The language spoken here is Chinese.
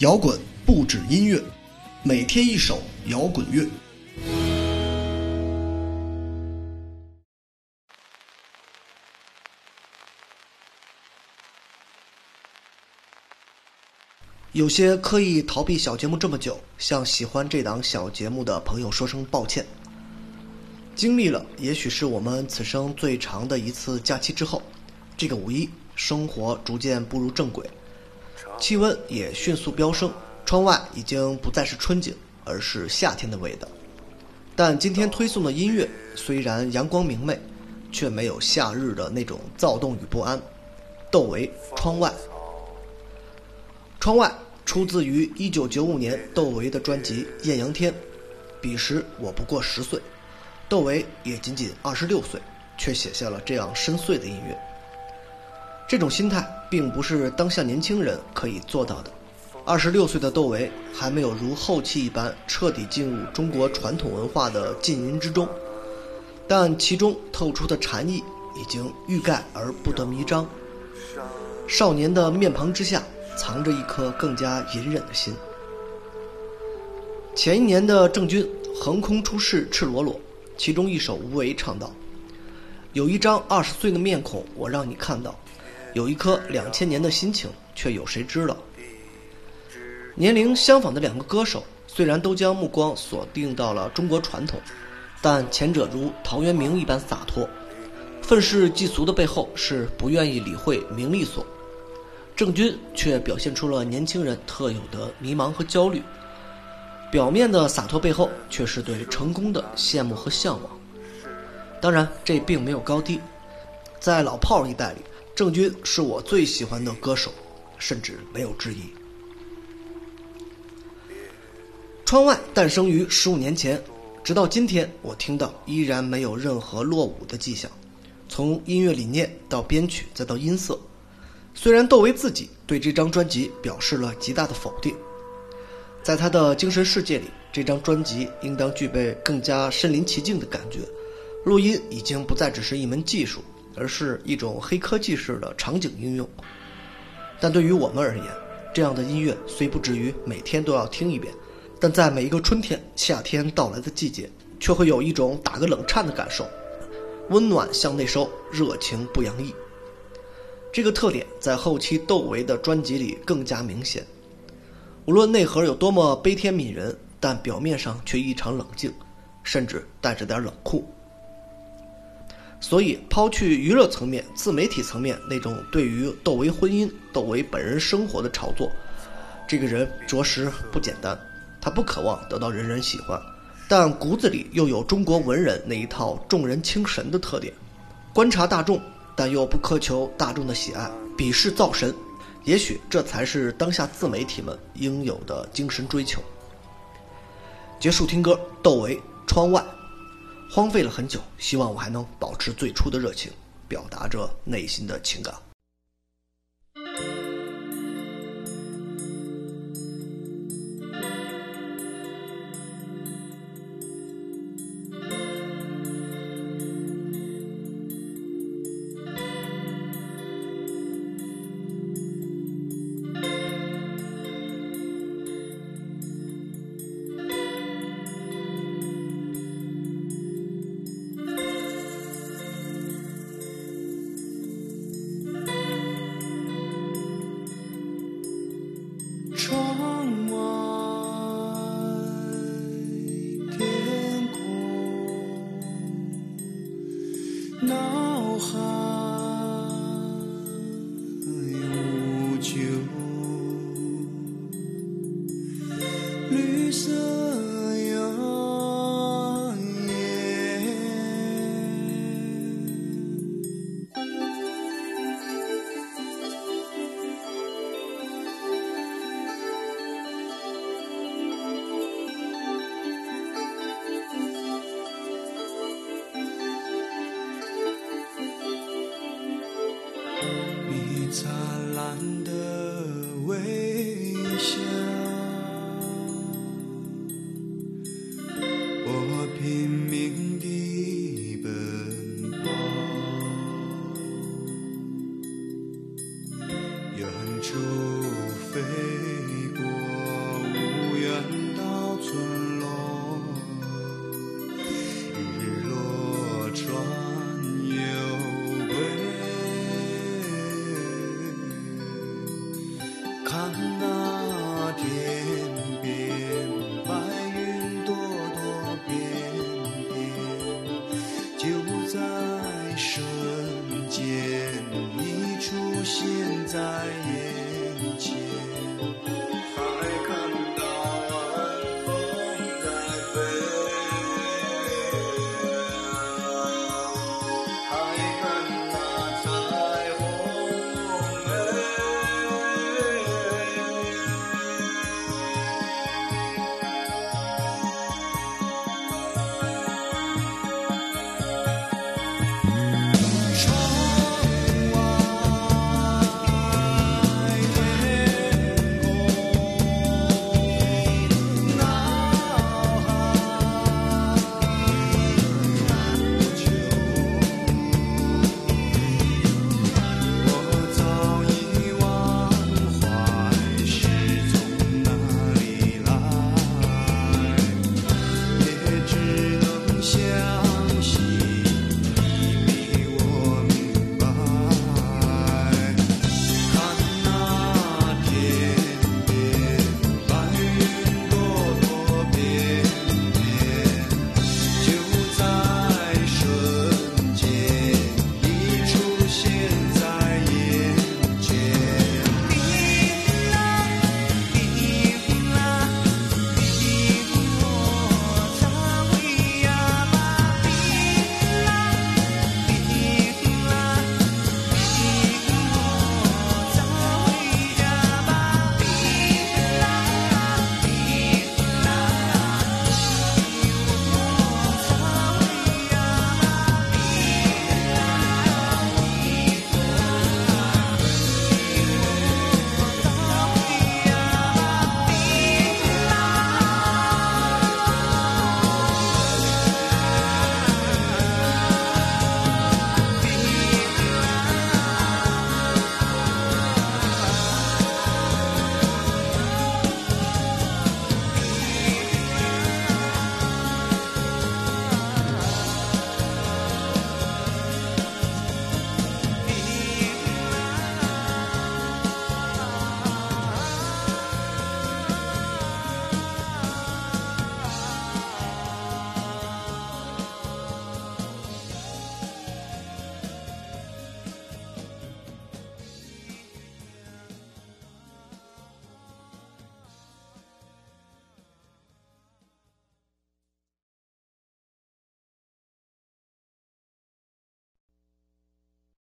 摇滚不止音乐，每天一首摇滚乐。有些刻意逃避小节目这么久，向喜欢这档小节目的朋友说声抱歉。经历了也许是我们此生最长的一次假期之后，这个五一生活逐渐步入正轨，气温也迅速飙升，窗外已经不再是春景，而是夏天的味道。但今天推送的音乐虽然阳光明媚，却没有夏日的那种躁动与不安。窦唯《窗外》，窗外出自于1995年窦唯的专辑《艳阳天》，彼时我不过十岁。窦唯也仅仅二十六岁，却写下了这样深邃的音乐。这种心态并不是当下年轻人可以做到的。二十六岁的窦唯还没有如后期一般彻底进入中国传统文化的浸淫之中，但其中透出的禅意已经欲盖而不得弥彰。少年的面庞之下，藏着一颗更加隐忍的心。前一年的郑钧横空出世，赤裸裸。其中一首《无为》唱道：“有一张二十岁的面孔，我让你看到；有一颗两千年的心情，却有谁知道？”年龄相仿的两个歌手，虽然都将目光锁定到了中国传统，但前者如陶渊明一般洒脱，愤世嫉俗的背后是不愿意理会名利所；郑钧却表现出了年轻人特有的迷茫和焦虑。表面的洒脱背后，却是对成功的羡慕和向往。当然，这并没有高低。在老炮儿一代里，郑钧是我最喜欢的歌手，甚至没有之一。窗外诞生于十五年前，直到今天，我听到依然没有任何落伍的迹象。从音乐理念到编曲，再到音色，虽然窦唯自己对这张专辑表示了极大的否定。在他的精神世界里，这张专辑应当具备更加身临其境的感觉。录音已经不再只是一门技术，而是一种黑科技式的场景应用。但对于我们而言，这样的音乐虽不至于每天都要听一遍，但在每一个春天、夏天到来的季节，却会有一种打个冷颤的感受。温暖向内收，热情不洋溢。这个特点在后期窦唯的专辑里更加明显。无论内核有多么悲天悯人，但表面上却异常冷静，甚至带着点冷酷。所以，抛去娱乐层面、自媒体层面那种对于窦唯婚姻、窦唯本人生活的炒作，这个人着实不简单。他不渴望得到人人喜欢，但骨子里又有中国文人那一套重人轻神的特点：观察大众，但又不苛求大众的喜爱，鄙视造神。也许这才是当下自媒体们应有的精神追求。结束听歌，窦唯《窗外》，荒废了很久，希望我还能保持最初的热情，表达着内心的情感。绿色。